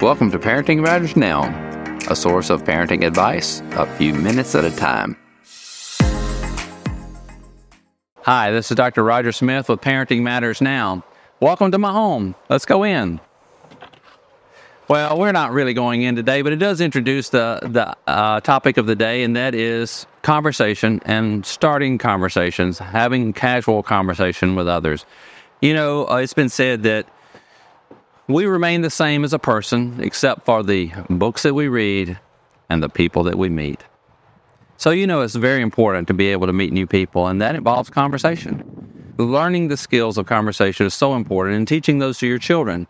Welcome to Parenting Matters Now, a source of parenting advice a few minutes at a time. Hi, this is Dr. Roger Smith with Parenting Matters Now. Welcome to my home. Let's go in. Well, we're not really going in today, but it does introduce the the uh, topic of the day, and that is conversation and starting conversations, having casual conversation with others. You know, uh, it's been said that we remain the same as a person, except for the books that we read and the people that we meet. So, you know, it's very important to be able to meet new people, and that involves conversation. Learning the skills of conversation is so important, and teaching those to your children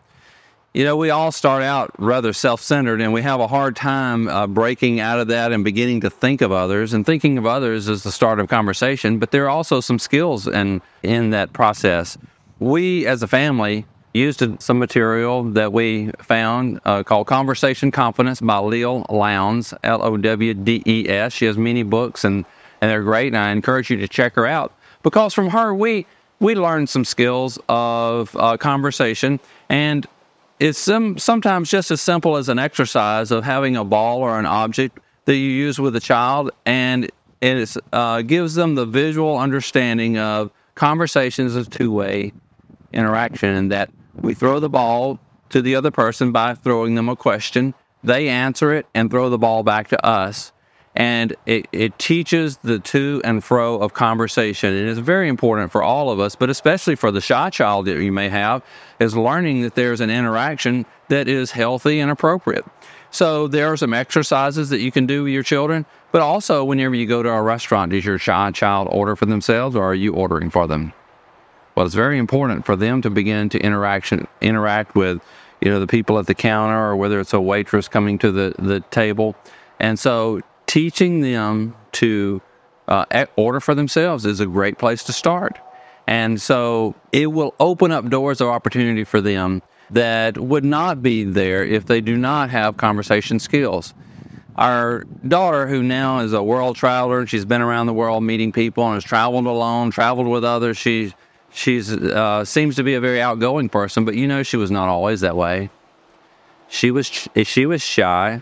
you know, we all start out rather self centered and we have a hard time uh, breaking out of that and beginning to think of others. And thinking of others is the start of conversation, but there are also some skills in, in that process. We as a family used some material that we found uh, called Conversation Confidence by Leil Lowndes, L O W D E S. She has many books and, and they're great, and I encourage you to check her out because from her, we, we learned some skills of uh, conversation and it's some, sometimes just as simple as an exercise of having a ball or an object that you use with a child, and it uh, gives them the visual understanding of conversations as two way interaction, and that we throw the ball to the other person by throwing them a question. They answer it and throw the ball back to us and it, it teaches the to and fro of conversation. And it's very important for all of us, but especially for the shy child that you may have, is learning that there's an interaction that is healthy and appropriate. So there are some exercises that you can do with your children, but also whenever you go to a restaurant, does your shy child order for themselves or are you ordering for them? Well, it's very important for them to begin to interaction interact with, you know, the people at the counter or whether it's a waitress coming to the, the table. And so teaching them to uh, order for themselves is a great place to start. And so it will open up doors of opportunity for them that would not be there if they do not have conversation skills. Our daughter, who now is a world traveler, she's been around the world meeting people and has traveled alone, traveled with others. She she's uh, seems to be a very outgoing person, but you know she was not always that way. She was she was shy.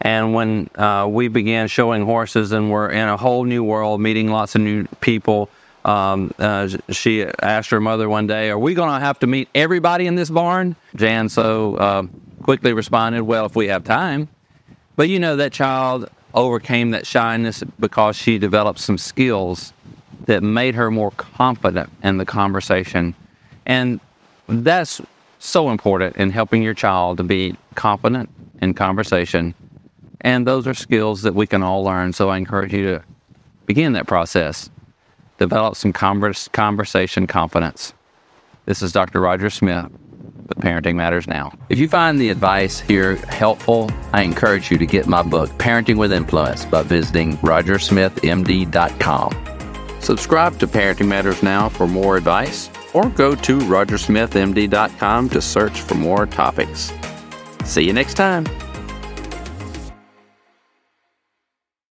And when uh, we began showing horses and we're in a whole new world, meeting lots of new people, um, uh, she asked her mother one day, Are we going to have to meet everybody in this barn? Jan so uh, quickly responded, Well, if we have time. But you know, that child overcame that shyness because she developed some skills that made her more confident in the conversation. And that's so important in helping your child to be confident in conversation and those are skills that we can all learn. So I encourage you to begin that process. Develop some converse, conversation confidence. This is Dr. Roger Smith with Parenting Matters Now. If you find the advice here helpful, I encourage you to get my book, Parenting with Influence, by visiting rogersmithmd.com. Subscribe to Parenting Matters Now for more advice, or go to rogersmithmd.com to search for more topics. See you next time.